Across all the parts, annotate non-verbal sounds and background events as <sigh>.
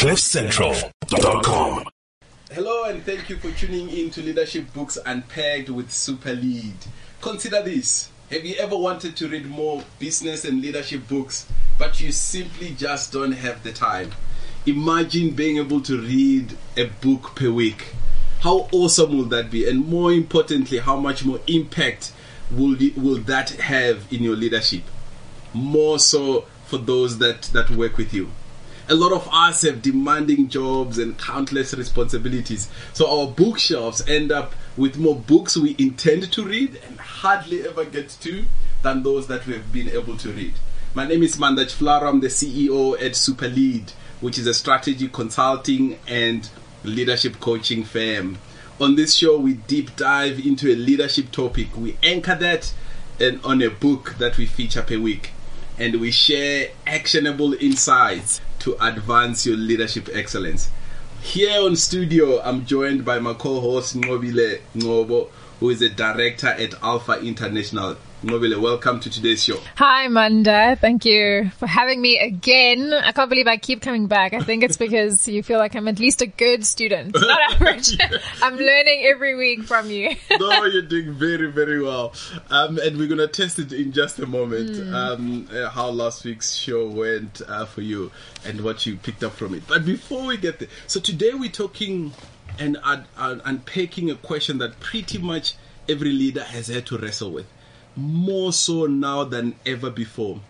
CliffCentral.com. Hello and thank you for tuning in to Leadership Books Unpacked with SuperLead. Consider this. Have you ever wanted to read more business and leadership books, but you simply just don't have the time? Imagine being able to read a book per week. How awesome will that be? And more importantly, how much more impact will, will that have in your leadership? More so for those that, that work with you a lot of us have demanding jobs and countless responsibilities. So our bookshelves end up with more books we intend to read and hardly ever get to than those that we have been able to read. My name is Maanda Tshifularo. I'm the CEO at SuperLead, which is a strategy consulting and leadership coaching firm. On this show, we deep dive into a leadership topic. We anchor that and on a book that we feature per week. And we share actionable insights to advance your leadership excellence. Here on studio, I'm joined by my co-host Nqobile Ngcobo, who is a director at Alpha International. Nqobile, welcome to today's show. Hi, Maanda. Thank you for having me again. I can't believe I keep coming back. I think it's because you feel like I'm at least a good student, not <laughs> average. I'm learning every week from you. no, you're doing very, very well. Um, and we're going to test it in just a moment, mm. um, uh, how last week's show went uh, for you and what you picked up from it. But before we get there, so today we're talking and uh, unpacking a question that pretty much every leader has had to wrestle with more so now than ever before,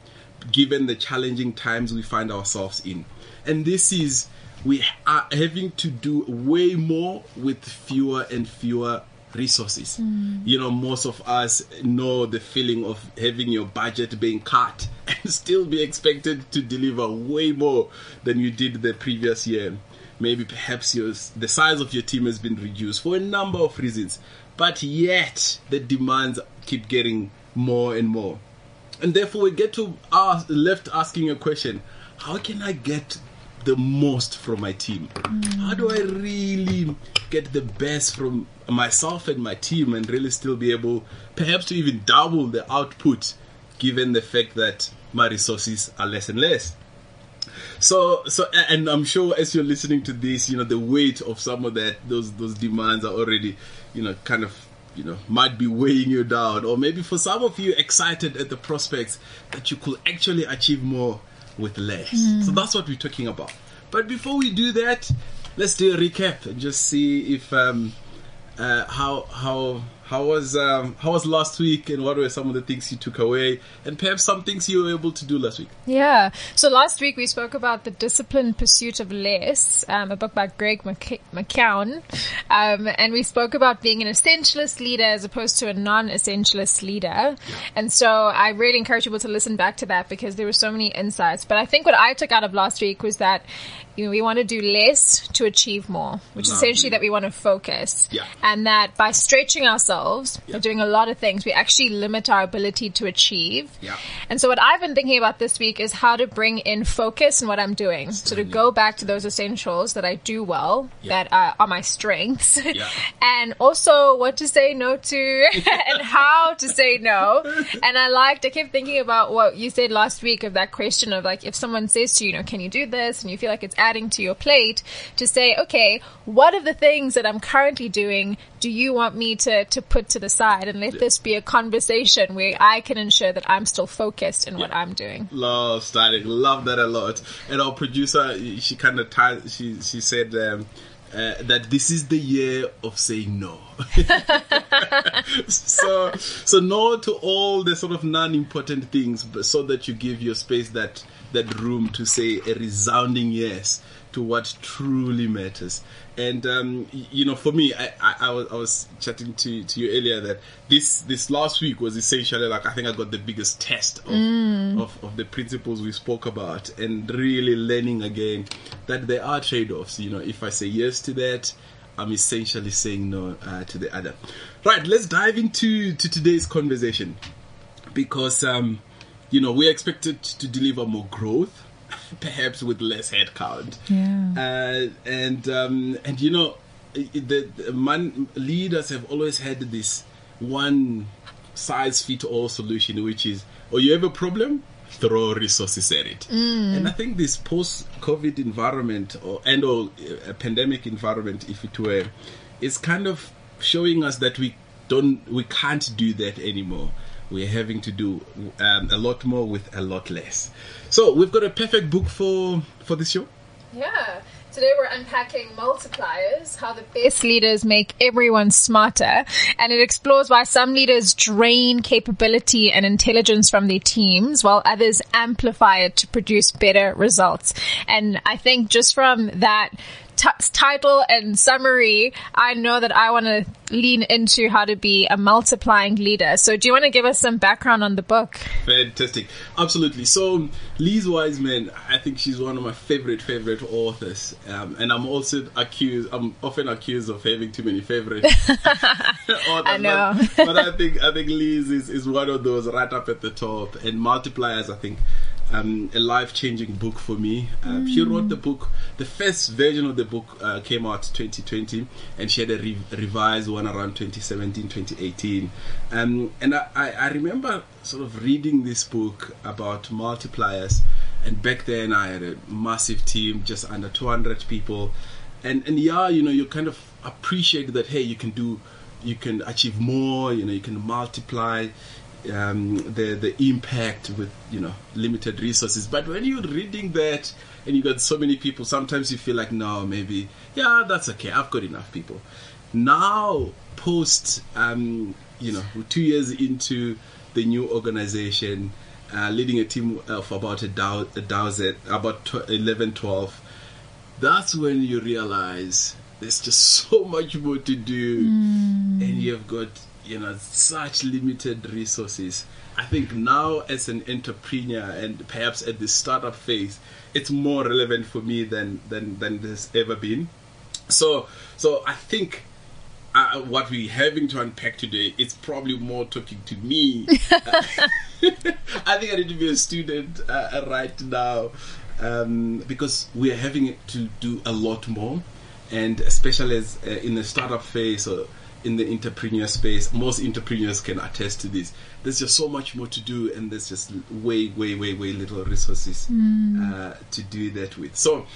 given the challenging times we find ourselves in. And this is, we are having to do way more with fewer and fewer resources. Mm. You know, most of us know the feeling of having your budget being cut <laughs> and still be expected to deliver way more than you did the previous year. Maybe perhaps your, the size of your team has been reduced for a number of reasons, but yet the demands keep getting more and more. And therefore, we get to ask, left asking a question how can I get the most from my team? Mm. How do I really get the best from myself and my team and really still be able, perhaps, to even double the output given the fact that my resources are less and less? So, so, and I'm sure as you're listening to this, you know, the weight of some of that, those, those demands are already, you know, kind of you know might be weighing you down or maybe for some of you excited at the prospects that you could actually achieve more with less mm. so that's what we're talking about but before we do that let's do a recap and just see if um uh, how how how was um, how was last week, and what were some of the things you took away, and perhaps some things you were able to do last week? Yeah. So last week we spoke about the disciplined pursuit of less, um, a book by Greg McKeown, um, and we spoke about being an essentialist leader as opposed to a non-essentialist leader. And so I really encourage people to listen back to that because there were so many insights. But I think what I took out of last week was that you know, we want to do less to achieve more, which is essentially that we want to focus. Yeah. And that by stretching ourselves, yeah. doing a lot of things, we actually limit our ability to achieve. Yeah. And so what I've been thinking about this week is how to bring in focus in what I'm doing. So to go back to those essentials that I do well, yeah. that are, are my strengths, yeah. <laughs> and also what to say no to <laughs> <laughs> and how to say no. And I liked, I kept thinking about what you said last week of that question of like, if someone says to you, you know, can you do this? And you feel like it's adding to your plate to say, okay, what of the things that I'm currently doing do you want me to, to put to the side and let this be a conversation where I can ensure that I'm still focused in yeah. what I'm doing? Love static. Love that a lot. And our producer, she kind of tied, she, she said, um, uh, that this is the year of saying no. <laughs> so, so no to all the sort of non-important things, but so that you give your space that that room to say a resounding yes to what truly matters. And um, you know, for me, I, I, I, was, I was chatting to, to you earlier that this this last week was essentially like I think I got the biggest test of, mm. of, of the principles we spoke about, and really learning again that there are trade offs. You know, if I say yes to that. I'm essentially saying no uh, to the other. Right, let's dive into to today's conversation because um, you know, we're expected to deliver more growth, <laughs> perhaps with less headcount. Yeah. Uh, and um, and you know, the, the man, leaders have always had this one size fit all solution, which is, oh, you have a problem, throw resources at it. And I think this post-COVID environment or and or uh, pandemic environment, if it were, is kind of showing us that we don't, we can't do that anymore. We're having to do um, a lot more with a lot less. So we've got a perfect book for for this show. Yeah. Today we're unpacking multipliers, how the best leaders make everyone smarter, and it explores why some leaders drain capability and intelligence from their teams while others amplify it to produce better results. And I think just from that t- title and summary, I know that I want to lean into how to be a multiplying leader. So do you want to give us some background on the book? Fantastic. Absolutely. So, Liz Wiseman, I think she's one of my favorite, favorite authors. Um, and I'm also accused, I'm often accused of having too many favorite <laughs> <laughs> authors. I know. But, but I think, I think Liz is, is one of those right up at the top. And Multipliers, I think, um, a life changing book for me. Uh, She wrote the book, the first version of the book uh, came out 2020, and she had a re- revised one around 2017, 2018. Um, and I, I, I remember sort of reading this book about multipliers, and back then I had a massive team, just under 200 people. And, and yeah, you know, you kind of appreciate that, hey, you can do, you can achieve more, you know, you can multiply um, the the impact with you know limited resources. But when you're reading that and you got so many people, sometimes you feel like no, maybe yeah, that's okay. I've got enough people. Now, post um, you know, two years into the new organization, uh, leading a team of about a, dozen, about tw- 11, 12, that's when you realize there's just <laughs> so much more to do, and you've got you know such limited resources. I think now as an entrepreneur and perhaps at the startup phase it's more relevant for me than than than there's ever been. So so i think uh, what we're having to unpack today is probably more talking to me. <laughs> I think i need to be a student uh, right now um, because we are having to do a lot more. And especially as uh, in the startup phase or in the entrepreneur space, most entrepreneurs can attest to this. There's just so much more to do, and there's just way, way, way, way little resources uh, to do that with. So,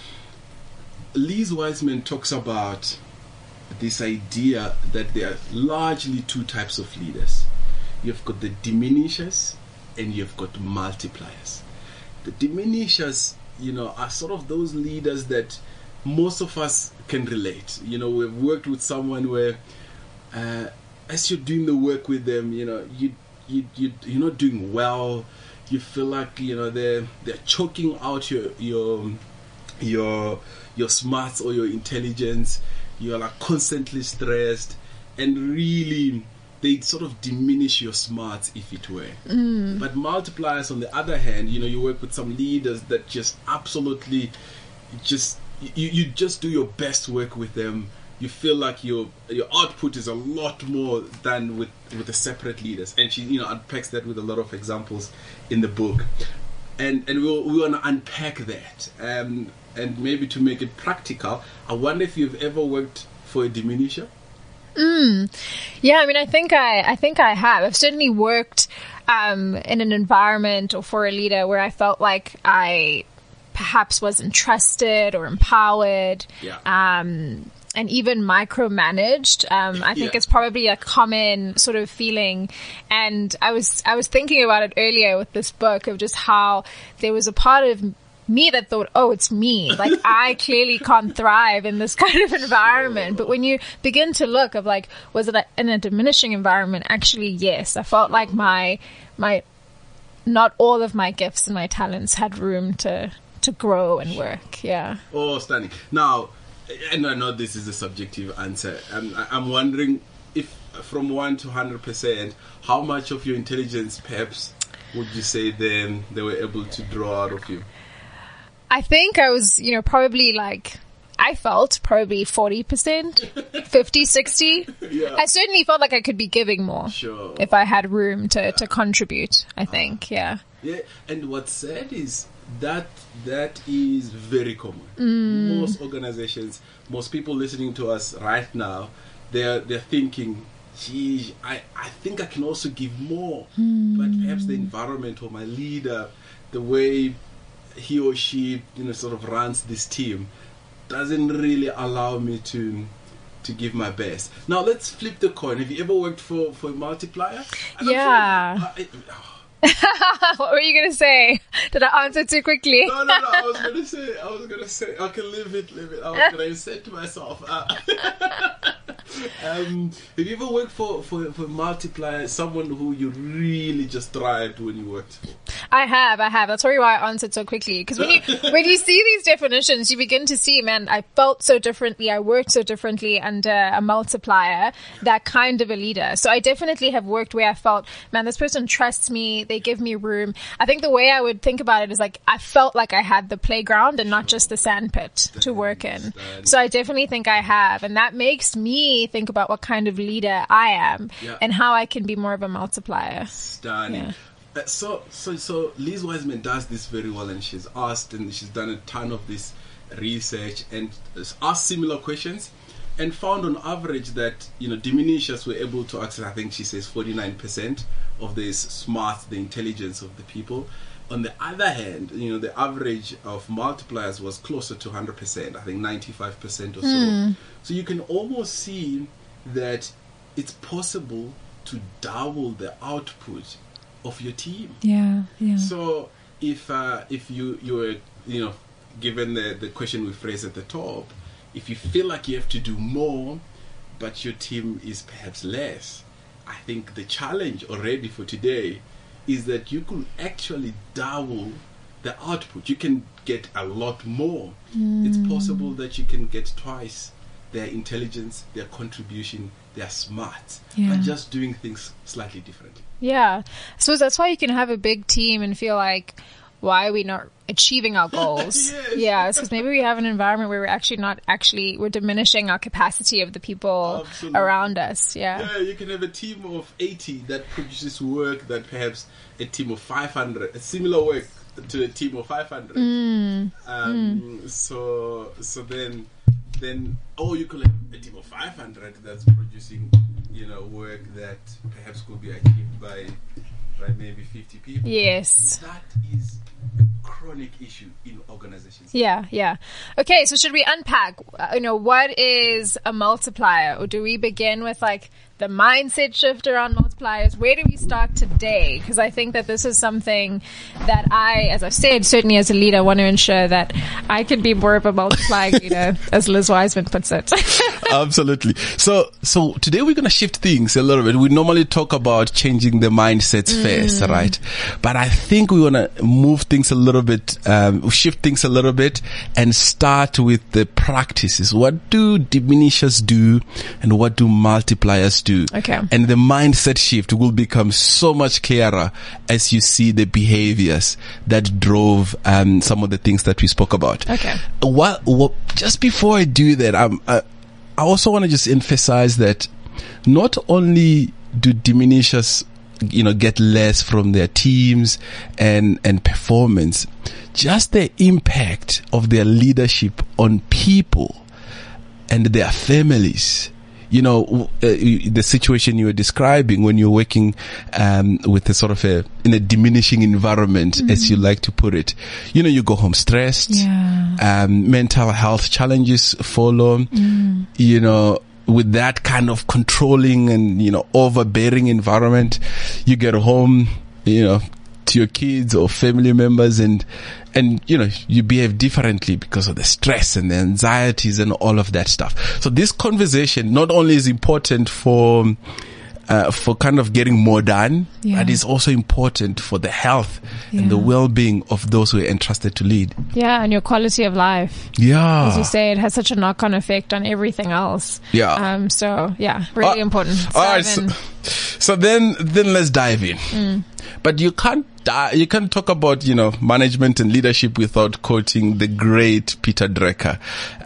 Liz Wiseman talks about this idea that there are largely two types of leaders. You've got the diminishers, and you've got multipliers. The diminishers, you know, are sort of those leaders that most of us can relate. You know, we've worked with someone where uh, as you're doing the work with them, you know, you you you you're not doing well. You feel like you know they're they're choking out your your your your smarts or your intelligence. You're like constantly stressed, and really they sort of diminish your smarts if it were. But multipliers, on the other hand, you know, you work with some leaders that just absolutely just you, you just do your best work with them you feel like your your output is a lot more than with with the separate leaders and she you know unpacks that with a lot of examples in the book and and we'll, we want to unpack that um, and maybe to make it practical i wonder if you've ever worked for a diminisher Yeah, I mean, I think I, I think I have. I've certainly worked um, in an environment or for a leader where I felt like I perhaps wasn't trusted or empowered. Yeah. Um, and even micromanaged. Um, I think Yeah. it's probably a common sort of feeling. And I was, I was thinking about it earlier with this book of just how there was a part of me that thought, oh, it's me. Like <laughs> I clearly can't thrive in this <laughs> kind of environment. But when you begin to look of like, was it a, in a diminishing environment? Actually, yes. I felt like my, my, not all of my gifts and my talents had room to, to grow and work. Yeah. Oh, stunning. Now, and I know this is a subjective answer. I'm, I'm wondering if from 1 to 100%, how much of your intelligence perhaps would you say then they were able to draw out of you? I think I was, you know, probably like, I felt probably 40%, <laughs> 50, 60. Yeah. I certainly felt like I could be giving more Sure. if I had room to, to contribute, I think. Yeah. Yeah, and what's sad is that that is very common. Mm. Most organizations, most people listening to us right now, they're they're thinking, "Gee, I I think I can also give more," Mm. but perhaps the environment or my leader the way he or she, you know, sort of runs this team doesn't really allow me to to give my best. Now let's flip the coin. Have you ever worked for for a multiplier? And Yeah. I- <laughs> I- what were you gonna say? Did I answer too quickly? no, no, no. I was gonna <laughs> say. I was gonna say. Okay, leave it, leave it. I was gonna say to myself. Uh, <laughs> um, have you ever worked for for for multiplier? Someone who you really just thrived when you worked for. I have, I have. That's probably why I answered so quickly. Because when you when you see these definitions, you begin to see, man, I felt so differently, I worked so differently under a multiplier, that kind of a leader. So I definitely have worked where I felt, man, this person trusts me, they give me room. I think the way I would think about it is like I felt like I had the playground and not just the sandpit to work in. So I definitely think I have, and that makes me think about what kind of leader I am Yeah. and how I can be more of a multiplier. Stunning. Yeah. Uh, so, so, so Liz Wiseman does this very well, and she's asked and she's done a ton of this research and asked similar questions, and found on average that you know diminishers were able to access. I think she says forty nine percent of the smart, the intelligence of the people. On the other hand, you know the average of multipliers was closer to hundred percent. I think ninety five percent or so. So you can almost see that it's possible to double the output of your team. Yeah, yeah. So if uh, if you you were you know given the the question we phrased at the top, if you feel like you have to do more, but your team is perhaps less, I think the challenge already for today is that you could actually double the output. You can get a lot more. It's hmm. possible that you can get twice their intelligence, their contribution, their smart, Yeah. but just doing things slightly differently. Yeah. So that's why you can have a big team and feel like, why are we not achieving our goals? <laughs> Yes. Yeah, it's because maybe we have an environment where we're actually not actually, we're diminishing our capacity of the people Absolutely. around us. Yeah. Yeah, you can have a team of 80 that produces work that perhaps a team of 500, a similar work to a team of 500. Mm. Um, So, so then, then, oh you could have a team of 500 that's producing, you know, work that perhaps could be achieved by, by maybe 50 people. Yes. That is a chronic issue in organizations. Yeah, yeah. Okay, so should we unpack, uh, you know, what is a multiplier? Or do we begin with like the mindset shift around multipliers? Where do we start today? Because I think that this is something that I, as I've said, certainly as a leader, want to ensure that I can be more of a multiplying <laughs> leader, as Liz Wiseman puts it. <laughs> Absolutely. So, so today we're going to shift things a little bit. We normally talk about changing the mindsets first, right? But I think we want to move things a little bit, um, shift things a little bit and start with the practices. What do diminishers do and what do multipliers do? Okay. And the mindset shift will become so much clearer as you see the behaviors that drove, um, some of the things that we spoke about. Okay. What, what, just before I do that, I'm, I, I also want to just emphasize that not only do diminishers, you know, get less from their teams and, and performance, just the impact of their leadership on people and their families. You know, uh, the situation you were describing when you're working um, with a sort of a in a diminishing environment, as you like to put it. You know, you go home stressed. Yeah. Um, mental health challenges follow. You know, with that kind of controlling and you know overbearing environment, you get home. You know, to your kids or family members and and you know you behave differently because of the stress and the anxieties and all of that stuff so this conversation not only is important for uh, for kind of getting more done Yeah. but it's also important for the health and the well-being of those who are entrusted to lead yeah, and your quality of life. Yeah, as you say, it has such a knock-on effect on everything else. Yeah. Um. So yeah, really Uh, important. all right, so, so then then let's dive in. But you can't you can't talk about you know management and leadership without quoting the great Peter Drucker.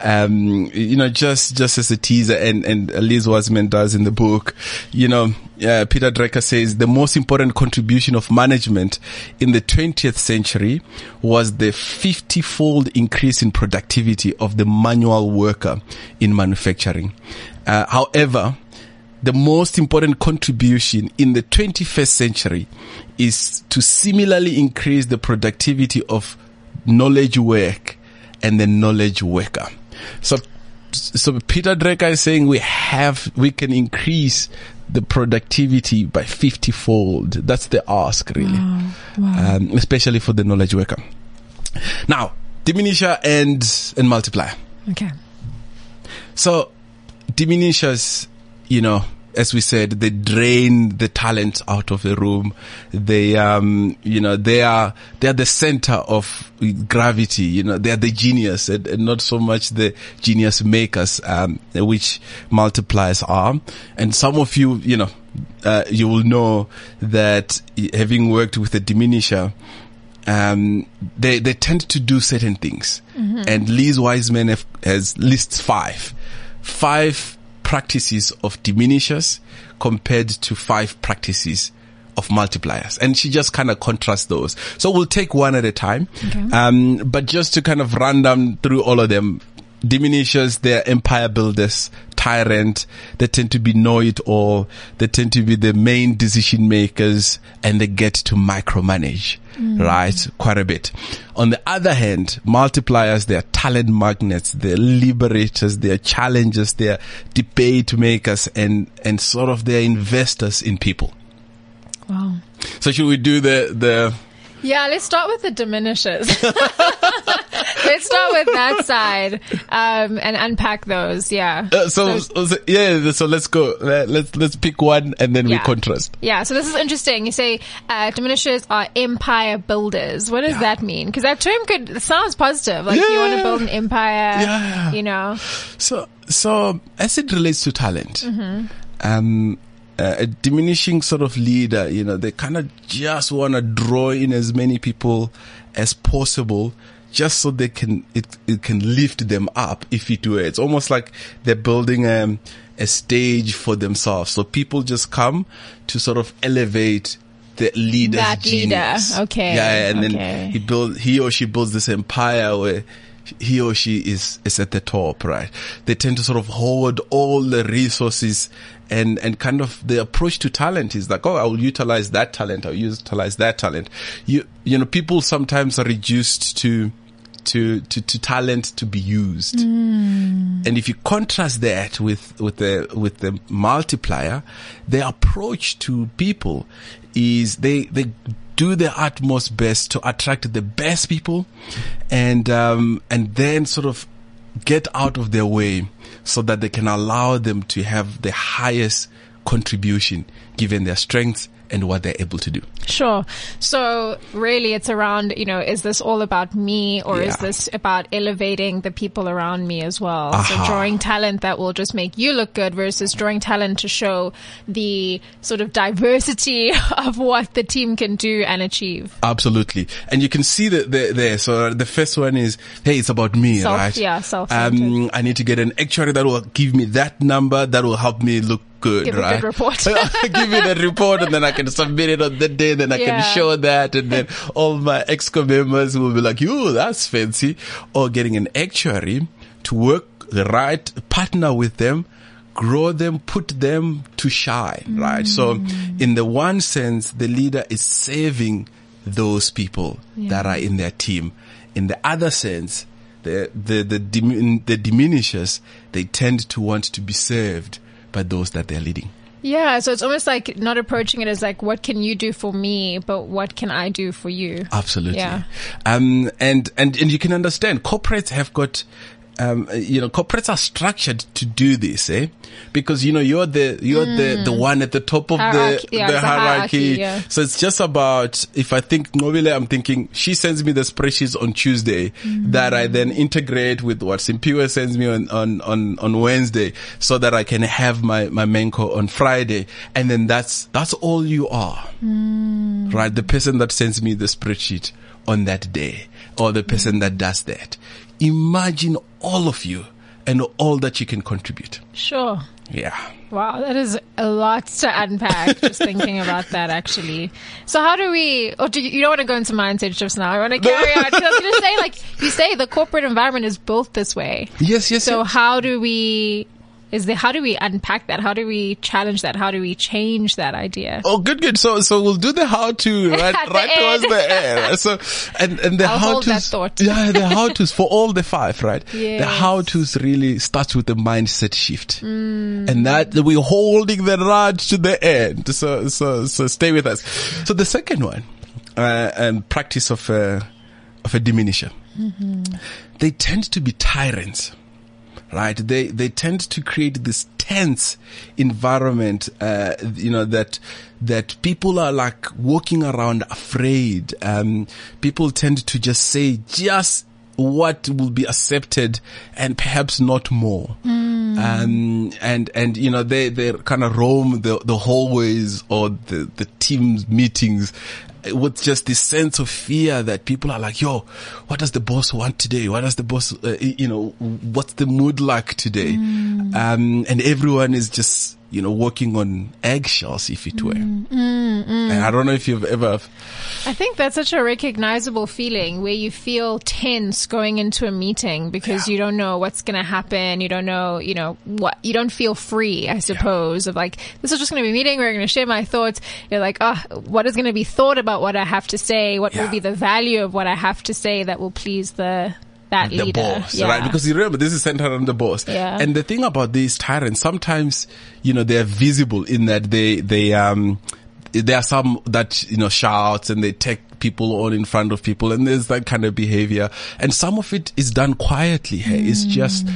Um, you know, just just as a teaser, and and Liz Wiseman does in the book. You know, uh, Peter Drucker says the most important contribution of management in the 20th century was the 50-fold increase in productivity of the manual worker in manufacturing. Uh, however, the most important contribution in the 21st century is to similarly increase the productivity of knowledge work and the knowledge worker. So, so Peter Drucker is saying we have, we can increase the productivity by 50 fold. That's the ask really. Wow. Wow. Um, especially for the knowledge worker. Now, diminisher and, and multiplier. okay. So diminishers, you know, as we said, they drain the talent out of the room. They, um, you know, they are, they are the center of gravity, you know, they are the genius and, and not so much the genius makers, um, which multipliers are. And some of you, you know, uh, you will know that having worked with a diminisher, um, they, they tend to do certain things. And Liz Wiseman have, has lists five, five practices of diminishers compared to five practices of multipliers. And she just kind of contrasts those. So we'll take one at a time. Um, but just to kind of run down through all of them, diminishers, they're empire builders, tyrant, they tend to be know it all, they tend to be the main decision makers, and they get to micromanage, Mm. right? Quite a bit. On the other hand, multipliers, they're talent magnets, they're liberators, they're challengers, they're debate makers, and, and sort of they're investors in people. Wow. So should we do the, the, Yeah, let's start with the diminishes. <laughs> let's start with that side um, and unpack those. Yeah. uh, so, so, yeah, so let's go. Let- Let's, let's pick one and then we contrast. Yeah, so this is interesting. You say uh, diminishers are empire builders. What does that mean? Because that term could sounds positive. Like you want to build an empire. Yeah. You know. So, so as it relates to talent, Mm-hmm. um, uh, a diminishing sort of leader, you know, they kind of just want to draw in as many people as possible, just so they can it it can lift them up. If it were, it's almost like they're building um, a stage for themselves. So people just come to sort of elevate the leader's That leader. Okay, Yeah, and okay. then he build he or she builds this empire where he or she is is at the top, right? They tend to sort of hoard all the resources and and kind of the approach to talent is like, oh, I will utilize that talent, I'll utilize that talent. You you know, people sometimes are reduced to to, to, to talent to be used. And if you contrast that with, with the, with the multiplier, their approach to people is they, they do their utmost best to attract the best people and, um, and then sort of get out of their way so that they can allow them to have the highest contribution given their strengths and what they're able to do. Sure. So really it's around, you know, is this all about me or is this about elevating the people around me as well? So drawing talent that will just make you look good versus drawing talent to show the sort of diversity <laughs> of what the team can do and achieve. Absolutely. And you can see that there, there. So the first one is, hey, it's about me, Self- right? yeah, self-centered. Um, I need to get an actuary that will give me that number that will help me look good, Give a good right? report. <laughs> give me that report and then I can submit it on the day, then I Yeah. can show that and then all my exco members will be like, you, that's fancy. Or getting an actuary to work right, partner with them, grow them, put them to shine, right? So Mm. in the one sense, the leader is saving those people that are in their team. In the other sense, the, the, the, dimin- the diminishers, they tend to want to be served by those that they're leading. Yeah, so it's almost like not approaching it as like, what can you do for me, but what can I do for you? Absolutely. Yeah. Um, and, and, and you can understand corporates have got, um, you know, corporates are structured to do this, eh? Because, you know, you're the, you're the, the one at the top of Hmm. Hierarchy- the, yeah, the hierarchy. yeah. So it's just about, if I think Nqobile, I'm thinking she sends me the spreadsheets on Tuesday Hmm. that I then integrate with what Simpiwe sends me on, on, on, on Wednesday so that I can have my, my Manco on Friday. And then that's, that's all you are right? The person that sends me the spreadsheet on that day or the person that does that. Imagine all of you and all that you can contribute. Sure. Yeah. Wow, that is a lot to unpack. just thinking about that, actually. So, how do we? Or do you, you don't want to go into mindset shifts now? I want to carry on. I was going to say, like you say, the corporate environment is built this way. Yes, yes. So, yes. how do we is the How do we unpack that? How do we challenge that? How do we change that idea? Oh, good, good. So, so we'll do the how to <laughs> right, the towards the end. So, and and the I'll how tos, <laughs> yeah, the how tos for all the five, right? The how tos really starts with the mindset shift, Mm. and that we're holding the rod to the end. So, so, so stay with us. So the second one, uh, and practice of a of a diminisher. They tend to be tyrants right? They they tend to create this tense environment, uh, you know that that people are like walking around afraid. Um, people tend to just say just what will be accepted and perhaps not more. Um, and, and, you know, they, they kind of roam the, the hallways or the, the team meetings with just this sense of fear that people are like, yo, what does the boss want today? What does the boss, uh, you know, what's the mood like today? Um, and everyone is just, you know, walking on eggshells, if it were. Mm, mm, mm. And I don't know if you've ever, I think that's such a recognizable feeling where you feel tense going into a meeting because you don't know what's going to happen. You don't know, you know, what, you don't feel free, I suppose, of like, this is just going to be a meeting. We're going to share my thoughts. You're like, oh, what is going to be thought about what I have to say? What Yeah. will be the value of what I have to say that will please the, that the leader? boss, right? Because you remember this is centered on the boss. Yeah. And the thing about these tyrants, sometimes, you know, they're visible in that they, they, um, there are some that, you know, shouts and they take people on in front of people and there's that kind of behavior. And some of it is done quietly. Hey, it's just,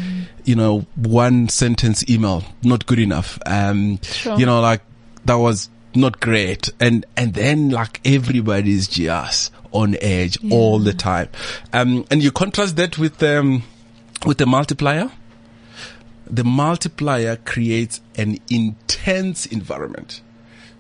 you know, one sentence email, not good enough. Um, Sure. you know, like that was not great. And, and then like everybody's just on edge all the time. Um, and you contrast that with, um, with the multiplier. The multiplier creates an intense environment.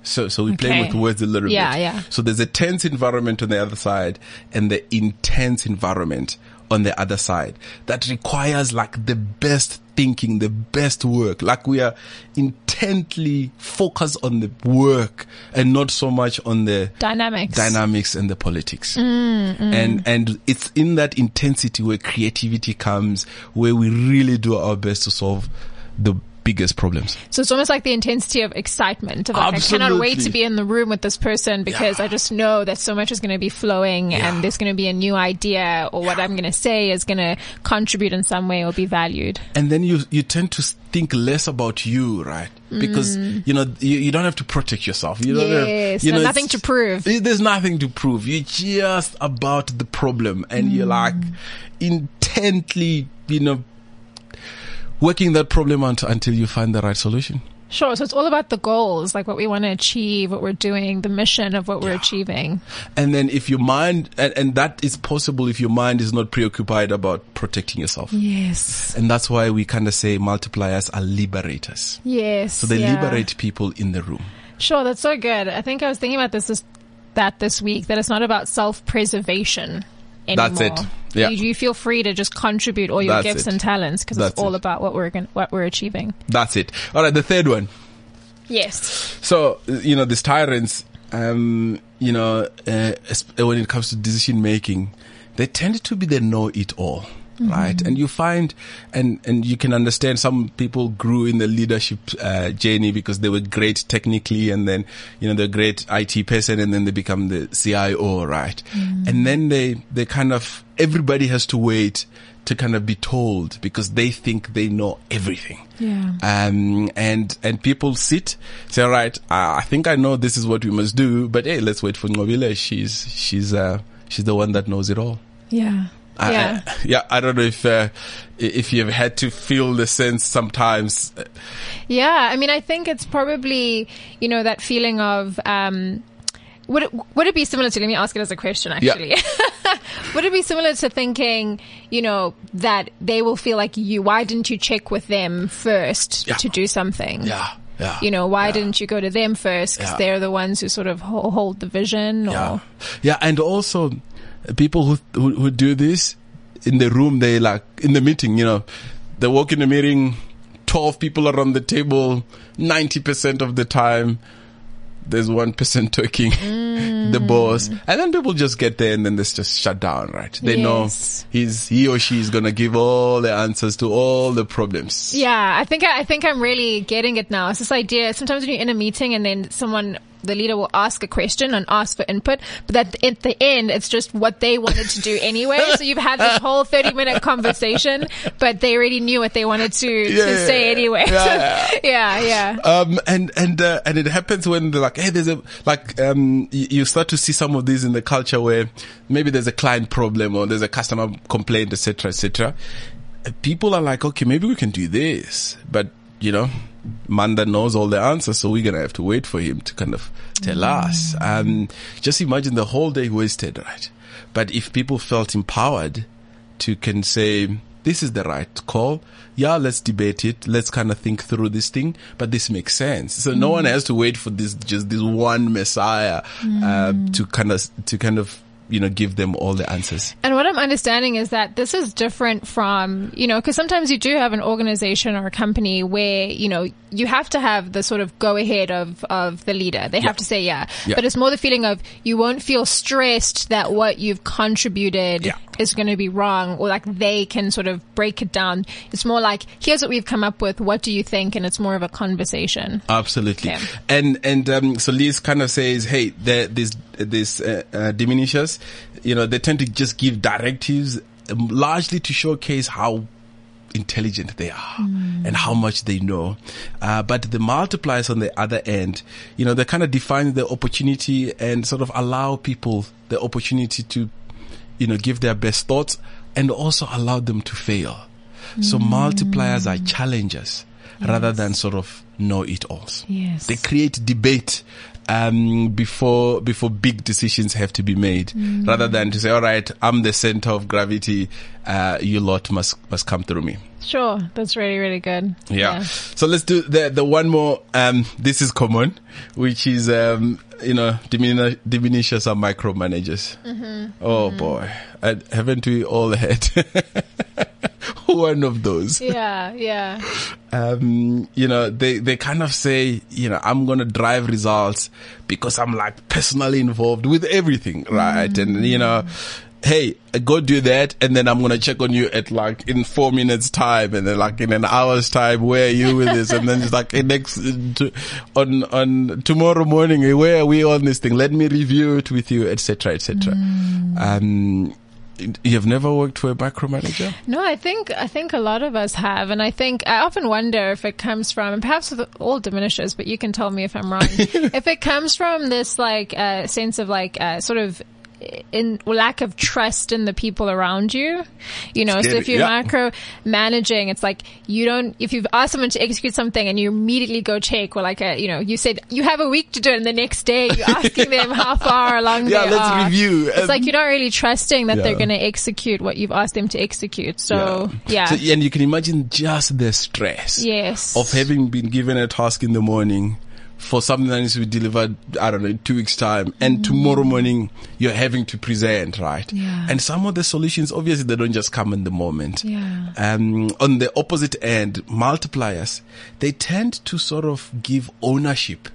So, so we play with words a little Yeah, bit. yeah. So there's a tense environment on the other side and the intense environment on the other side that requires like the best thinking, the best work. Like we are intently focused on the work and not so much on the Dynamics. dynamics and the politics. Mm, And, and it's in that intensity where creativity comes, where we really do our best to solve the biggest problems. So it's almost like the intensity of excitement. Of like, I cannot wait to be in the room with this person because Yeah. I just know that so much is going to be flowing Yeah. and there's going to be a new idea or what I'm going to say is going to contribute in some way or be valued. and then you you tend to think less about you, right? Because you know you, you don't have to protect yourself. You don't have, Mm. Yes, you no, know, nothing to prove. it- There's nothing to prove. You're just about the problem, and you're Mm. like intently, you know, working that problem out until you find the right solution. Sure. So it's all about the goals, like what we want to achieve, what we're doing, the mission of what we're achieving. And then if your mind, and, and that is possible if your mind is not preoccupied about protecting yourself. Yes. And that's why we kind of say multipliers are liberators. Yes. So they yeah. liberate people in the room. Sure. That's so good. I think I was thinking about this, this that this week, that it's not about self-preservation anymore. That's it. Yeah. You, you feel free to just contribute all your That's gifts it. and talents because it's all it. about what we're going what we're achieving. That's it. All right. The third one. Yes. So, you know, these tyrants, um, you know, uh, when it comes to decision making, they tend to be the know all. Right. And you find, and, and you can understand some people grew in the leadership, uh, journey because they were great technically and then, you know, they're a great IT person and then they become the CIO, right? And then they, they kind of, everybody has to wait to kind of be told because they think they know everything. Yeah. Um, and, and people sit, say, all right, uh, I think I know this is what we must do, but hey, let's wait for Nqobile. She's, she's, uh, she's the one that knows it all. Yeah. Yeah. I, yeah. I don't know if, uh, if you've had to feel the sense sometimes. Yeah, I mean, I think it's probably you know that feeling of um, would it would it be similar to? Let me ask it as a question. actually. Yeah. <laughs> Would it be similar to thinking you know that they will feel like you? Why didn't you check with them first Yeah. to do something? Yeah. Yeah. You know, why yeah. didn't you go to them first? Because Yeah. they're the ones who sort of hold the vision. Or Yeah, yeah, and also people who, who who do this in the room, they like in the meeting. You know, they walk in the meeting, twelve people are on the table, ninety percent of the time. there's one person <laughs> talking, the mm. boss, and then people just get there and then they just shut down, right? They Yes. know he's he or she is gonna give all the answers to all the problems. Yeah, I think I, I think I'm really getting it now. It's this idea. Sometimes when you're in a meeting and then someone, the leader will ask a question and ask for input, but at, at the end, it's just what they wanted to do anyway. <laughs> so you've had this whole 30 minute conversation, but they already knew what they wanted to, Yeah, to say anyway. yeah. <laughs> Yeah, yeah. Um, and, and, uh, and it happens when they're like, hey, there's a, like, um, you, you start to see some of these in the culture where maybe there's a client problem or there's a customer complaint, etc., etc. People are like, okay, maybe we can do this, but you know, Maanda knows all the answers, so we're gonna have to wait for him to kind of tell mm. us. And just imagine the whole day wasted, right? But if people felt empowered to can say, this is the right call. Yeah, let's debate it. Let's kind of think through this thing, but this makes sense. So no mm. one has to wait for this, just this one messiah, uh, mm. to kind of, to kind of, you know, give them all the answers. And what I'm understanding is that this is different from, you know, because sometimes you do have an organization or a company where, you know, you have to have the sort of go ahead of, of the leader. They have to say yeah. Yeah. But it's more the feeling of you won't feel stressed that what you've contributed Yeah. Is going to be wrong or like they can sort of break it down. It's more like, here's what we've come up with. What do you think? And it's more of a conversation. Absolutely. Okay. And, and, um, so Liz kind of says, hey, the, this, this, uh, uh, diminishers, you know, they tend to just give directives um, largely to showcase how intelligent they are and how much they know. Uh, but the multipliers on the other end, you know, they kind of define the opportunity and sort of allow people the opportunity to, you know, give their best thoughts and also allow them to fail. So multipliers are challengers rather than sort of know it alls. Yes. They create debate um, before before big decisions have to be made, rather than to say, "All right, I'm the center of gravity. Uh, you lot must must come through me." Sure. That's really, really good. Yeah. So let's do the the one more. Um, this is common, which is um, you know, diminish, diminishers are micromanagers. Oh boy, uh, haven't we all had <laughs> one of those? Yeah. Yeah. um, you know, they, they kind of say, you know, I'm going to drive results because I'm like personally involved with everything, right? And, you know, hey, go do that. And then I'm going to check on you at like in four minutes time. And then like in an hour's time, where are you with this? And then it's like hey, <laughs> next, to, on, on tomorrow morning, where are we on this thing? Let me review it with you, etc., etc. Um, you have never worked for a micromanager? No, I think I think a lot of us have, and I think I often wonder if it comes from, and perhaps with all diminishes, but you can tell me if I'm wrong. <laughs> if it comes from this like uh, sense of like uh, sort of in lack of trust in the people around you, you know. So if you're yeah. micro managing, it's like you don't. If you've asked someone to execute something and you immediately go check, or like a, you know, you said you have a week to do it, and the next day you're asking them <laughs> how far along Yeah, they let's are. review. It's Um, like you're not really trusting that they're going to execute what you've asked them to execute. So yeah, So, and you can imagine just the stress yes, of having been given a task in the morning for something that needs to be delivered, I don't know, in two weeks time. And tomorrow morning you're having to present, right? Mm. Yeah. And some of the solutions, obviously they don't just come in the moment. Yeah. Um, on the opposite end, multipliers, they tend to sort of give ownership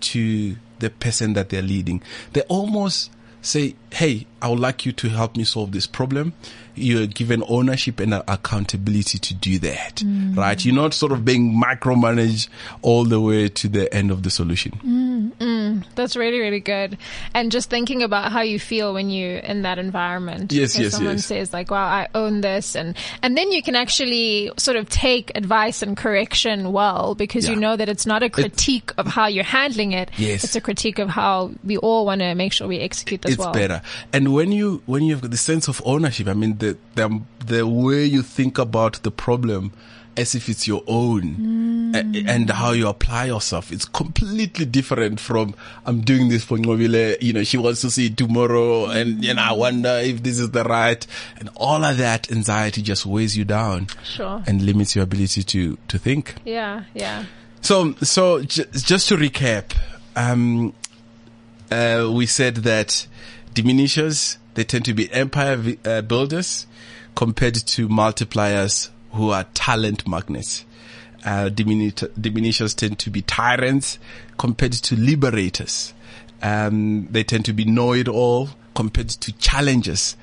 to the person that they're leading. They almost say, Hey, I would like you to help me solve this problem. You're given ownership and accountability to do that, mm. right? You're not sort of being micromanaged all the way to the end of the solution. Mm, mm. That's really, really good. And just thinking about how you feel when you're in that environment. Yes, yes, someone yes. says like, wow, I own this. And, and then you can actually sort of take advice and correction well because you know that it's not a critique of how you're handling it. Yes. It's a critique of how we all want to make sure we execute this it's well. better. And when you when you have the sense of ownership, I mean the the the way you think about the problem as if it's your own a- and how you apply yourself it's completely different from I'm doing this for Nqobile, you know she wants to see it tomorrow and you know I wonder if this is the right and all of that anxiety just weighs you down Sure. and limits your ability to to think Yeah. Yeah. so, so j- just to recap, um, uh, we said that diminishers they tend to be empire vi- uh, builders compared to multipliers who are talent magnets. Uh, dimini- diminishers tend to be tyrants compared to liberators. Um, they tend to be know-it-all compared to challengers.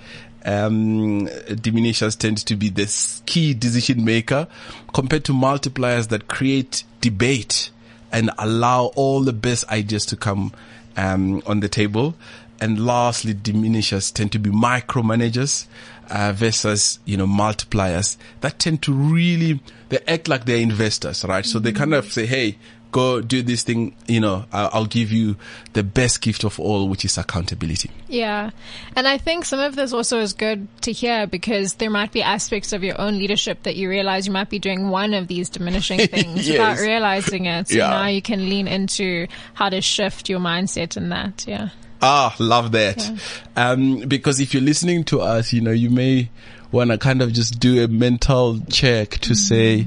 Um, diminishers tend to be the key decision maker compared to multipliers that create debate and allow all the best ideas to come um, on the table. And lastly, diminishers tend to be micromanagers uh, versus you know multipliers that tend to really they act like they're investors, right? So they kind of say, "Hey, go do this thing. You know, I'll, I'll give you the best gift of all, which is accountability." Yeah. And I think some of this also is good to hear because there might be aspects of your own leadership that you realize you might be doing one of these diminishing <laughs> things Yes. without realizing it. So Yeah. now you can lean into how to shift your mindset in that. Yeah. Ah, love that. Um, because if you're listening to us, you know, you may want to kind of just do a mental check to say,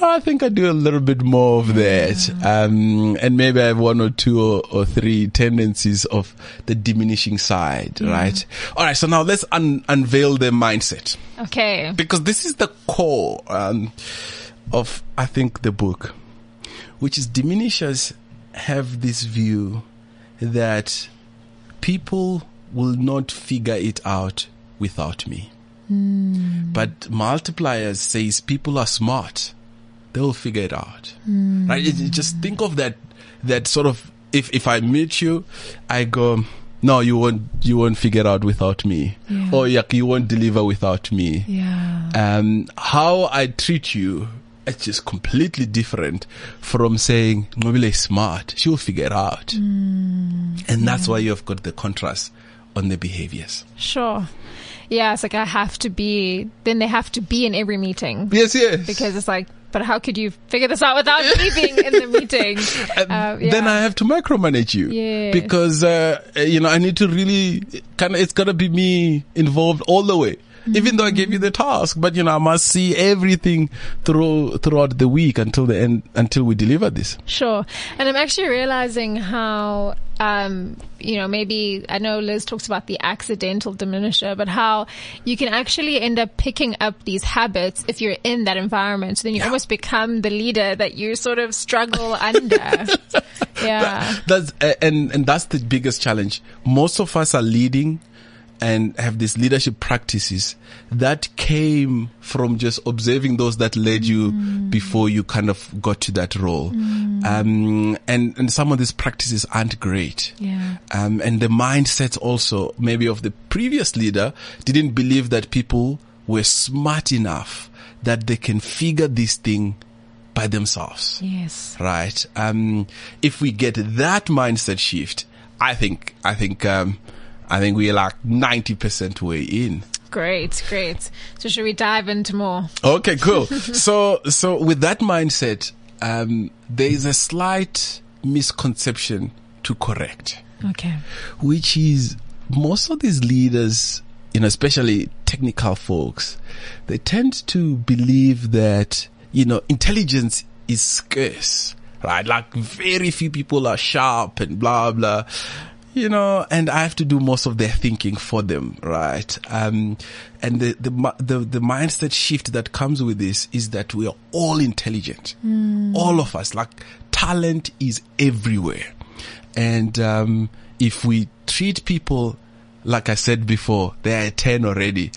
"Oh, I think I do a little bit more of that. Um, and maybe I have one or two or, or three tendencies of the diminishing side, right? All right. So now let's un- unveil the mindset Okay. because this is the core, um, of, I think, the book, which is diminishers have this view that people will not figure it out without me. But multipliers says people are smart. They'll figure it out. Right? It- it- just think of that, that sort of, if, if I meet you, I go, no, you won't, you won't figure it out without me. Yeah. Or yeah, you won't deliver without me Yeah. um, how I treat you, it's just completely different from saying, Nqobile is smart. She'll figure it out. and that's why you've got the contrast on the behaviors. Sure. Yeah. It's like I have to be, then they have to be in every meeting Yes, yes. because it's like, but how could you figure this out without <laughs> me being in the meeting? Uh, yeah. Then I have to micromanage you because uh, you know I need to really kind of it's gonna be me involved all the way. <laughs> Even though I gave you the task, but you know I must see everything through throughout the week until the end until we deliver this. Sure. And I'm actually realizing how, um, you know, maybe I know Liz talks about the accidental diminisher, but how you can actually end up picking up these habits if you're in that environment. So then you Yeah. almost become the leader that you sort of struggle <laughs> under. Yeah. That's uh, and and that's the biggest challenge. Most of us are leading and have these leadership practices that came from just observing those that led you before you kind of got to that role. Um, and and some of these practices aren't great. Yeah. Um, and the mindset also maybe of the previous leader didn't believe that people were smart enough that they can figure this thing by themselves Yes. right? Um, if we get that mindset shift, I think, I think, um, I think we're like 90% way in. Great. Great. So should we dive into more? Okay, cool. <laughs> so, so with that mindset, um, there is a slight misconception to correct, Okay. which is most of these leaders, you know, especially technical folks, they tend to believe that, you know, intelligence is scarce, right? Like very few people are sharp and blah, blah. You know, and I have to do most of their thinking for them, right? Um, and the, the, the, the mindset shift that comes with this is that we are all intelligent. All of us, like talent is everywhere. And, um, if we treat people, like I said before, they're 10 already,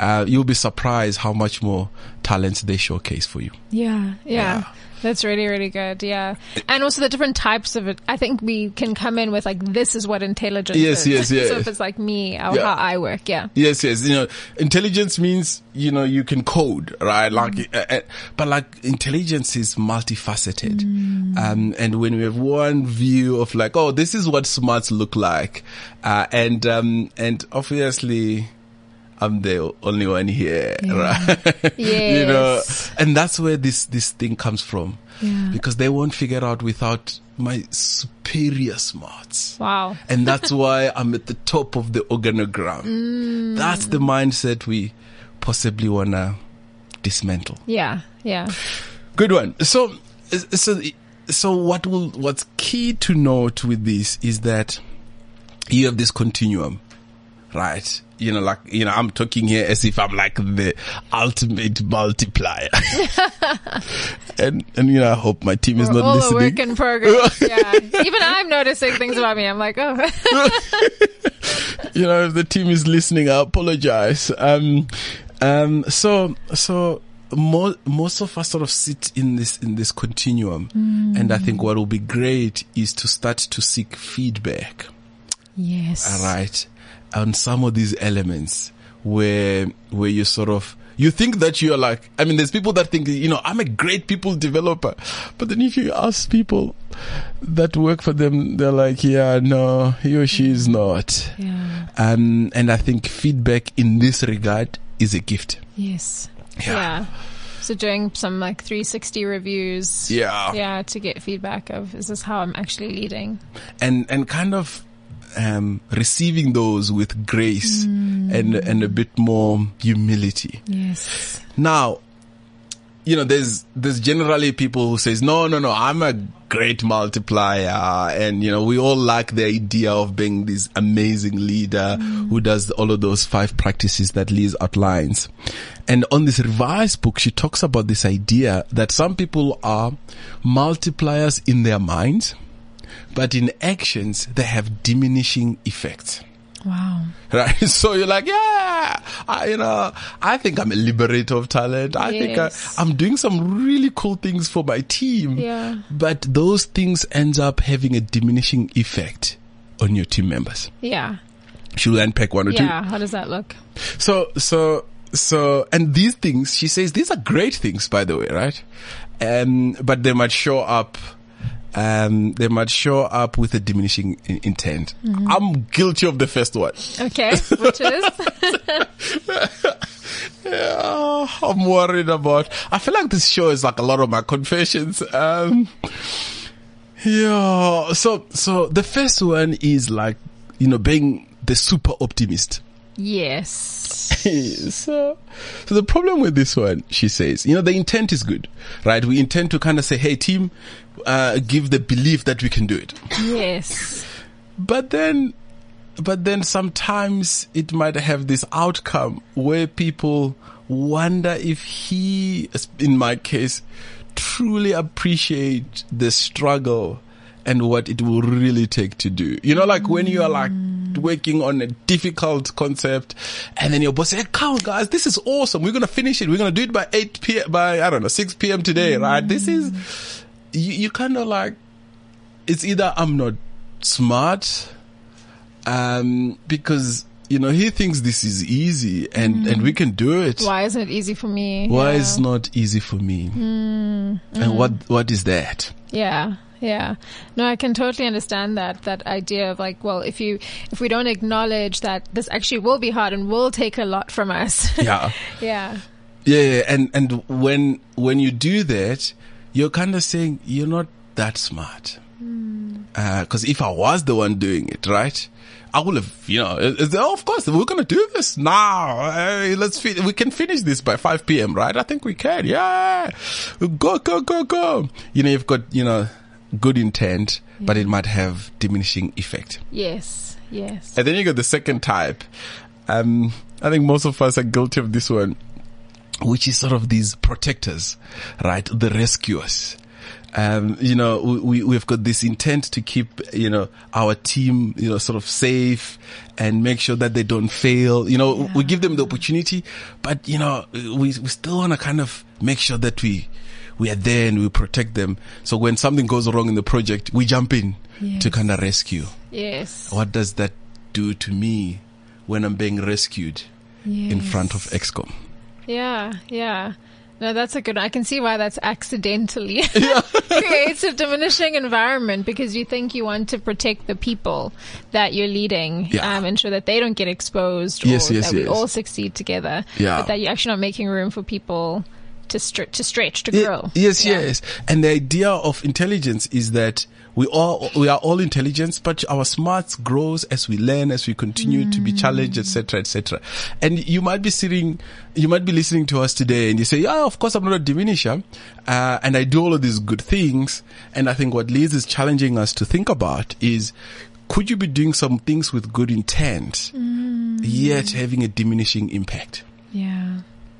uh, you'll be surprised how much more talent they showcase for you. Yeah, yeah. Yeah. That's really, really good. Yeah. And also the different types of it. I think we can come in with like, this is what intelligence Yes, is. yes, yes. So if it's like me or Yeah. how I work, yeah. Yes, yes. You know, intelligence means, you know, you can code, right? Like, uh, uh, but like intelligence is multifaceted. Um, and when we have one view of like, oh, this is what smarts look like. Uh, and, um, and obviously, I'm the only one here, right? <laughs> you know, and that's where this, this thing comes from. Yeah. Because they won't figure out without my superior smarts. Wow. And that's <laughs> why I'm at the top of the organogram. Mm. That's the mindset we possibly want to dismantle. Yeah. Yeah. Good one. So, so, so what will, what's key to note with this is that you have this continuum, right? You know, like, you know, I'm talking here as if I'm like the ultimate multiplier. <laughs> and and you know, I hope my team is We're not all listening. a work in progress. <laughs> yeah. Even I'm noticing things about me. I'm like, oh. <laughs> you know, if the team is listening, I apologize. Um, um, so, so mo- most of us sort of sit in this, in this continuum. And I think what will be great is to start to seek feedback, yes. all right, on some of these elements where, where you sort of, you think that you're like, I mean, there's people that think, you know, I'm a great people developer. But then if you ask people that work for them, they're like, yeah, no, he or she is not. Yeah. Um, and I think feedback in this regard is a gift. Yes. Yeah. Yeah. So doing some like 360 reviews. Yeah. Yeah, to get feedback of is this how I'm actually leading? And, and kind of, um, receiving those with grace and, and a bit more humility. Yes. Now, you know, there's, there's generally people who says, no, no, no, I'm a great multiplier. And, you know, we all like the idea of being this amazing leader who does all of those five practices that Liz outlines. And on this revised book, she talks about this idea that some people are multipliers in their minds, but in actions, they have diminishing effects Wow. right? <laughs> So you're like, yeah, I, you know, I think I'm a liberator of talent. I think I, I'm doing some really cool things for my team. Yeah. But those things ends up having a diminishing effect on your team members. Yeah. Should we unpack one or Yeah. How does that look? So, so, so, and these things, she says, these are great things, by the way, right? Um, but they might show up um, they might show up with a diminishing in- intent. I'm guilty of the first one. Okay. <laughs> Which is? Yeah, I'm worried about. I feel like this show is like a lot of my confessions. Um, yeah. So, so the first one is like, you know, being the super optimist. yes. <laughs> so, so the problem with this one, she says, you know, the intent is good, right? We intend to kind of say, hey, team, uh, give the belief that we can do it. Yes. But then, but then sometimes it might have this outcome where people wonder if he, in my case, truly appreciate the struggle and what it will really take to do. You know, like when you are like working on a difficult concept and then your boss say, hey, come on guys, this is awesome. We're going to finish it. We're going to do it by 8 p.m. by, I don't know, 6 p.m. today, right? This is, you, you kind of like, it's either I'm not smart, um, because, you know, he thinks this is easy and, mm. and we can do it. Why isn't it easy for me? Why yeah. is not easy for me? Hmm, and hmm. what, what is that? Yeah. Yeah. No, I can totally understand that, that idea of like, well, if you, if we don't acknowledge that this actually will be hard and will take a lot from us. Yeah. <laughs> Yeah, yeah, and and when when you do that, you're kind of saying you're not that smart. Because if I was the one doing it, right, I would have, you know, oh, of course we're gonna do this now. Hey, let's fi- we can finish this by five p.m. Right? I think we can. Yeah, go go go go. You know, you've got you know good intent, but it might have diminishing effect. Yes. Yes. And then you got the second type. Um, I think most of us are guilty of this one, which is sort of these protectors, right? The rescuers. Um, you know, we, we, we've got this intent to keep, you know, our team, you know, sort of safe and make sure that they don't fail. You know, we give them the opportunity, but you know, we, we still want to kind of make sure that we, we are there and we protect them. So when something goes wrong in the project, we jump in to kind of rescue Yes. what does that do to me when I'm being rescued in front of ExCom? Yeah, yeah. No, that's a good. I can see why that's accidentally <laughs> <laughs> creates a diminishing environment because you think you want to protect the people that you're leading, Yeah. um, ensure that they don't get exposed, Yes, or yes, that we all succeed together. Yeah. but that you're actually not making room for people to str- to stretch to grow. Yes, Yeah. yes. And the idea of intelligence is that we all we are all intelligent, but our smarts grows as we learn, as we continue to be challenged, etc., etc. And you might be sitting, you might be listening to us today, and you say, "Yeah, of course, I'm not a diminisher, uh, and I do all of these good things." And I think what Liz is challenging us to think about is. Could you be doing some things with good intent, yet having a diminishing impact? Yeah.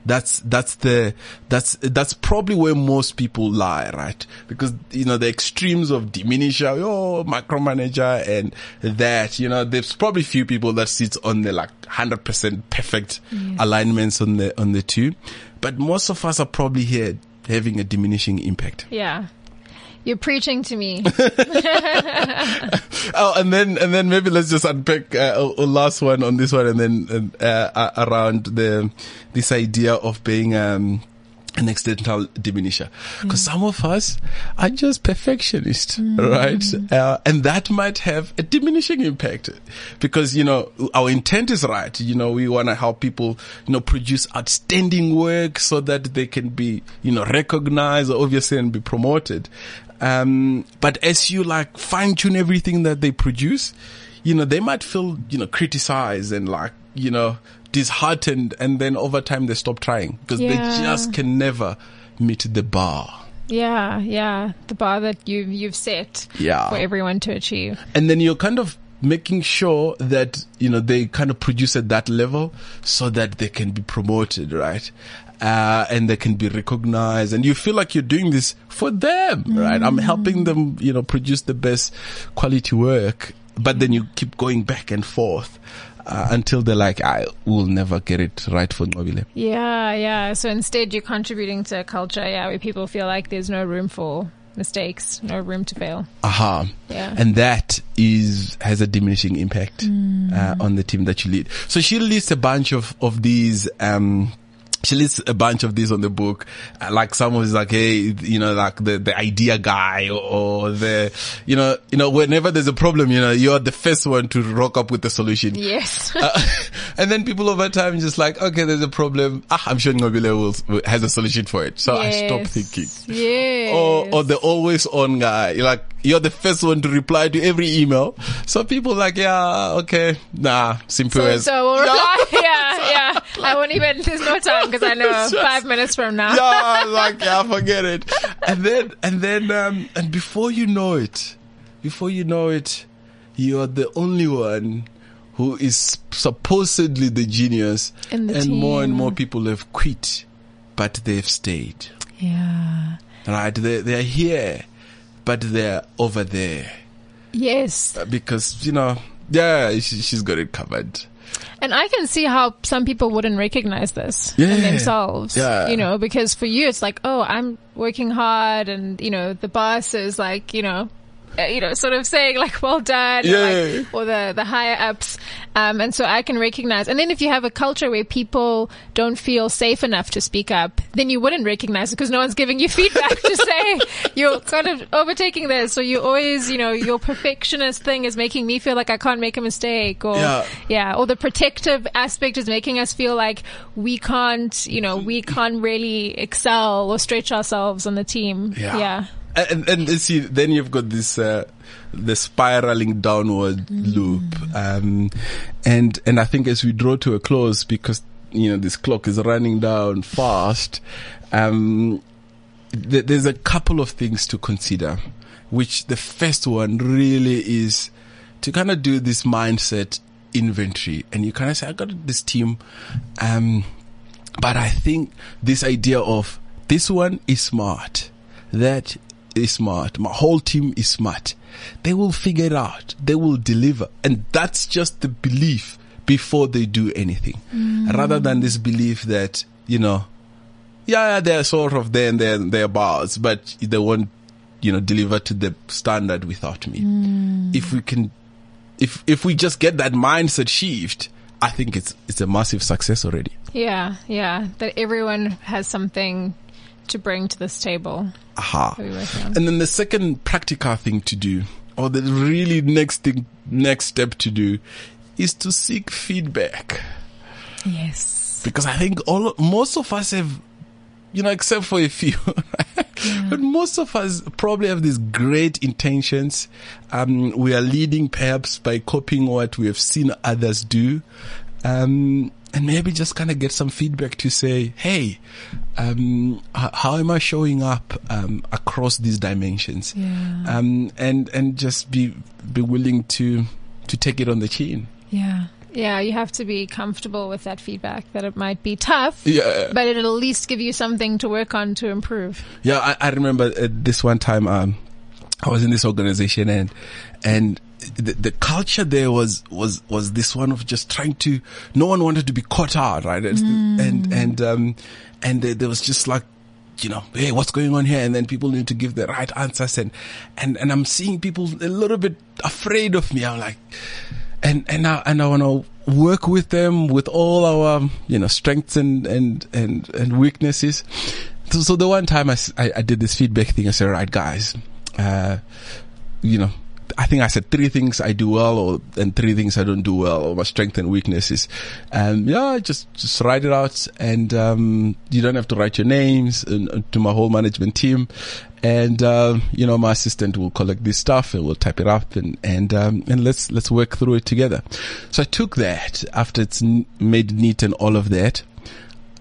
That's, that's the, that's, that's probably where most people lie, right? Because, you know, the extremes of diminisher, oh, micromanager and that, you know, there's probably few people that sits on the like 100% perfect alignments on the, on the two. But most of us are probably here having a diminishing impact. Yeah. You're preaching to me. <laughs> <laughs> Oh, and then and then maybe let's just unpack uh, a, a last one on this one, and then uh, uh, around the this idea of being um, an accidental diminisher, because some of us are just perfectionists, right? Uh, and that might have a diminishing impact, because you know our intent is right. You know we want to help people, you know, produce outstanding work so that they can be, you know, recognized, obviously, and be promoted. Um, but as you like fine tune everything that they produce, you know, they might feel, you know, criticized and like, you know, disheartened. And then over time they stop trying because Yeah. they just can never meet the bar. yeah, yeah. The bar that you you've set Yeah. for everyone to achieve. And then you're kind of making sure that, you know, they kind of produce at that level so that they can be promoted, right? Uh, and they can be recognized and you feel like you're doing this for them, right? I'm helping them, you know, produce the best quality work, but then you keep going back and forth. Uh, until they're like, I will never get it right for Nqobile. Yeah, yeah. So instead, you're contributing to a culture, yeah, where people feel like there's no room for mistakes, no room to fail. Aha. Yeah. And that is, has a diminishing impact, uh, on the team that you lead. So she lists a bunch of, of these, um, she lists a bunch of these on the book. Uh, like someone is like, hey, you know, like the, the idea guy or, the, you know, you know, whenever there's a problem, you know, you're the first one to rock up with the solution. Yes. <laughs> Uh, and then people over time just like, okay, there's a problem. Ah, I'm sure Nqobile will, has a solution for it. So I stop thinking Yes. or, or the always on guy. You're like, you're the first one to reply to every email. So people like, yeah, okay, nah, simple so, as. so we'll <laughs> reply. <laughs> Yeah, yeah. I won't even, there's no time because I know just- <laughs> five minutes from now. yeah, like, yeah, forget it. And then, and then, um, and before you know it, before you know it, you're the only one who is supposedly the genius. In the and more and more people have quit, but they've stayed. Yeah. Right? They, they're here, but they're over there. Yes. because you know, yeah, she, she's got it covered. And I can see how some people wouldn't recognize this Yeah. in themselves. Yeah. You know, because for you, it's like, oh, I'm working hard and, you know, the boss is like, you know, uh, you know, sort of saying like, well done, or, like, or the, the higher ups. Um, and so I can recognize. And then if you have a culture where people don't feel safe enough to speak up, then you wouldn't recognize it because no one's giving you <laughs> feedback to say you're kind of overtaking this. So you always, you know, your perfectionist thing is making me feel like I can't make a mistake or, Yeah. yeah, or the protective aspect is making us feel like we can't, you know, we can't really excel or stretch ourselves on the team. Yeah. Yeah. And, and, and see, then you've got this, uh, the spiraling downward Mm. loop. Um, and, and I think as we draw to a close, because, you know, this clock is running down fast, um, th- there's a couple of things to consider, which the first one really is to kind of do this mindset inventory. And you kind of say, I got this team, um, but I think this idea of this one is smart, that is smart, my whole team is smart. They will figure it out. They will deliver. And that's just the belief before they do anything. Mm. Rather than this belief that, you know, yeah, they're sort of there and there, thereabouts, but they won't, you know, deliver to the standard without me. Mm. If we can, if, if we just get that mindset shift, I think it's, it's a massive success already. Yeah. Yeah. That everyone has something to bring to this table Aha. that we're working on. And then the second practical thing to do, or the really next thing, next step to do, is to seek feedback. Yes. Because I think all, most of us have, you know, except for a few, <laughs> but most of us probably have these great intentions. Um, we are leading perhaps by copying what we have seen others do. Um, and maybe just kind of get some feedback to say, hey, um, h- how am I showing up, um, across these dimensions? Yeah. Um, and, and just be, be willing to, to take it on the chin. Yeah. Yeah, you have to be comfortable with that feedback that it might be tough, Yeah. but it'll at least give you something to work on to improve. Yeah, I, I remember uh, this one time. Um, I was in this organization and and the, the culture there was was was this one of just trying to. No one wanted to be caught out, right? The- and and um and there, was just like. You know, hey, what's going on here? And then people need to give the right answers, and and and I'm seeing people a little bit afraid of me. I'm like, and and I and I want to work with them with all our you know strengths and and and and weaknesses. So, so the one time I I did this feedback thing, I said, right, guys, uh, you know, I think I said three things I do well, or and three things I don't do well, or my strengths and weaknesses. Um, yeah, just just write it out, and um, you don't have to write your names and, uh, to my whole management team. And um, you know, my assistant will collect this stuff and we'll type it up, and and um, and let's let's work through it together. So I took that after it's made neat and all of that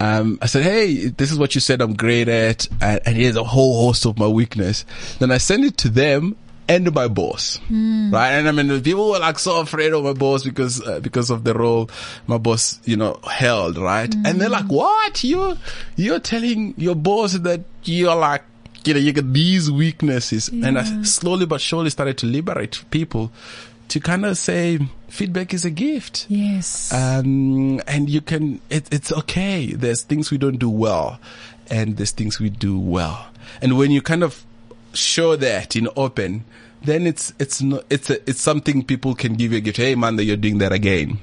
um, I said, "Hey, this is what you said I'm great at, and, and here's a whole host of my weakness." Then I send it to them and my boss, right? And I mean, people were like so afraid of my boss because uh, because of the role my boss, you know, held, right? And they're like, "What? You you're telling your boss that you're like." You know, you get these weaknesses, and I slowly but surely started to liberate people to kind of say feedback is a gift Yes. um, and you can it, it's okay there's things we don't do well and there's things we do well and when you kind of show that in open then it's it's not it's a, it's something people can give you a gift hey man that you're doing that again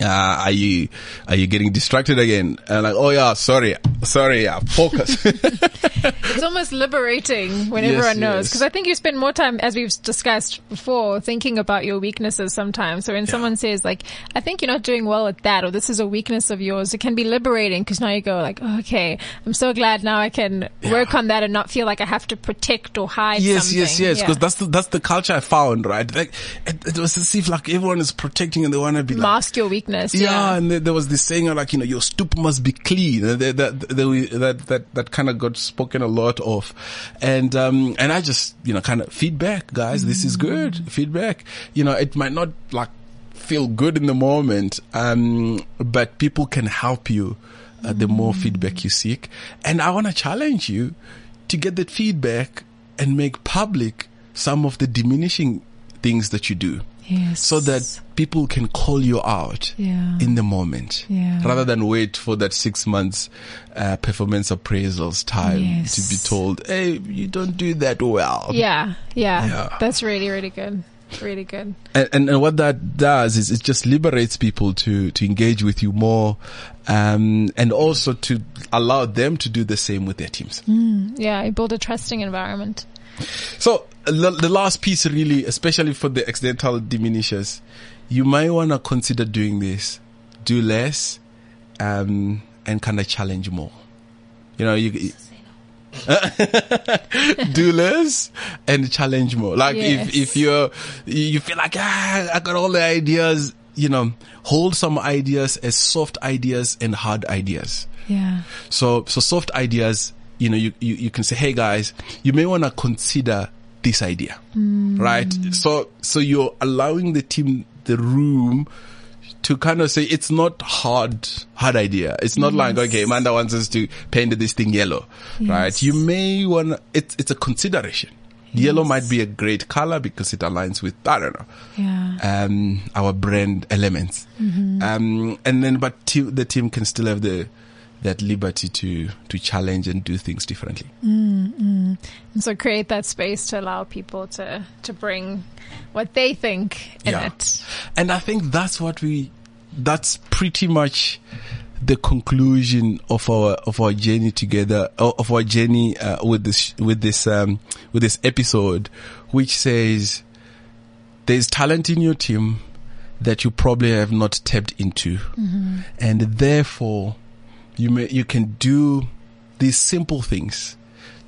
uh, are you are you getting distracted again and like oh yeah sorry sorry yeah focus <laughs> it's almost liberating when Yes, everyone knows yes. because I think you spend more time, as we've discussed before, thinking about your weaknesses sometimes. So when someone says like, "I think you're not doing well at that," or "This is a weakness of yours," it can be liberating because now you go like, oh, "Okay, I'm so glad now I can work on that and not feel like I have to protect or hide." Yes, something. yes, yes. Yeah. Because that's the that's the culture I found, right? Like it, it was as if like everyone is protecting and they want to be like, mask your weakness. yeah, Yeah. and there, there was this saying of like you know your stoop must be clean. That that that that that, that kind of got spoken a lot of, and um and I just you know kind of feedback, guys. This is good feedback. You know, it might not like feel good in the moment, um, but people can help you. Uh, the more feedback you seek, and I want to challenge you to get that feedback and make public some of the diminishing things that you do Yes. so that people can call you out Yeah. in the moment Yeah. rather than wait for that six months uh, performance appraisals time Yes. to be told hey you don't do that well Yeah, yeah, Yeah. That's really, really good. Really good. and, and, and what that does is it just liberates people to, to engage with you more um, and also to allow them to do the same with their teams Yeah, you build a trusting environment. So the, the last piece really, especially for the accidental diminishers, you might want to consider doing this. Do less, um, and kind of challenge more. You know, you, <laughs> do less and challenge more. Like Yes. if, if you're, you feel like, ah, I got all the ideas, you know, hold some ideas as soft ideas and hard ideas. Yeah. So, so soft ideas, you know, you, you, you can say, hey guys, you may want to consider this idea, right? So, so you're allowing the team the room to kind of say it's not hard, hard idea. It's not like, okay, Maanda wants us to paint this thing yellow, right? You may want, it's, it's a consideration. Yellow might be a great color because it aligns with, I don't know, Yeah. um, our brand elements. Um, and then, but te- the team can still have the, that liberty to, to challenge and do things differently. And so create that space to allow people to, to bring what they think in Yeah. it. And I think that's what we, that's pretty much the conclusion of our, of our journey together, of our journey, uh, with this, with this, um, with this episode, which says there's talent in your team that you probably have not tapped into. And therefore you may, you can do these simple things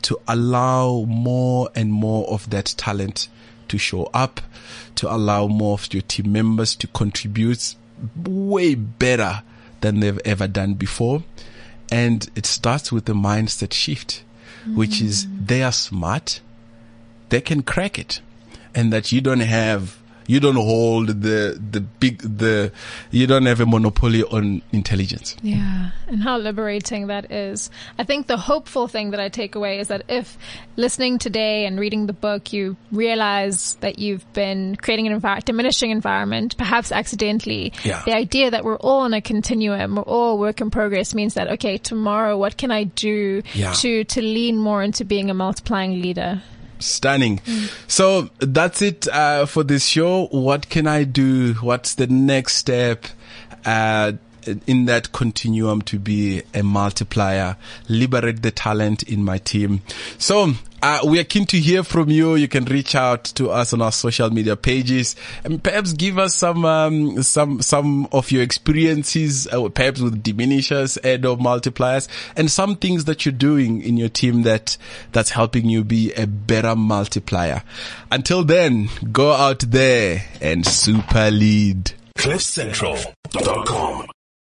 to allow more and more of that talent to show up, to allow more of your team members to contribute way better than they've ever done before. And it starts with the mindset shift, which is mm. they are smart, they can crack it, and that you don't have You don't hold the, the big, the, you don't have a monopoly on intelligence. Yeah, and how liberating that is. I think the hopeful thing that I take away is that if listening today and reading the book, you realize that you've been creating an envir- diminishing environment, perhaps accidentally, Yeah. the idea that we're all on a continuum, we're all work in progress means that, okay, tomorrow, what can I do Yeah. to, to lean more into being a multiplying leader? Stunning. So that's it uh, for this show. What can I do? What's the next step uh, in that continuum to be a multiplier? Liberate the talent in my team. So uh, we are keen to hear from you. You can reach out to us on our social media pages and perhaps give us some um, some some of your experiences, uh, perhaps with diminishers, add or multipliers, and some things that you're doing in your team that that's helping you be a better multiplier. Until then, go out there and super lead. CliffCentral.com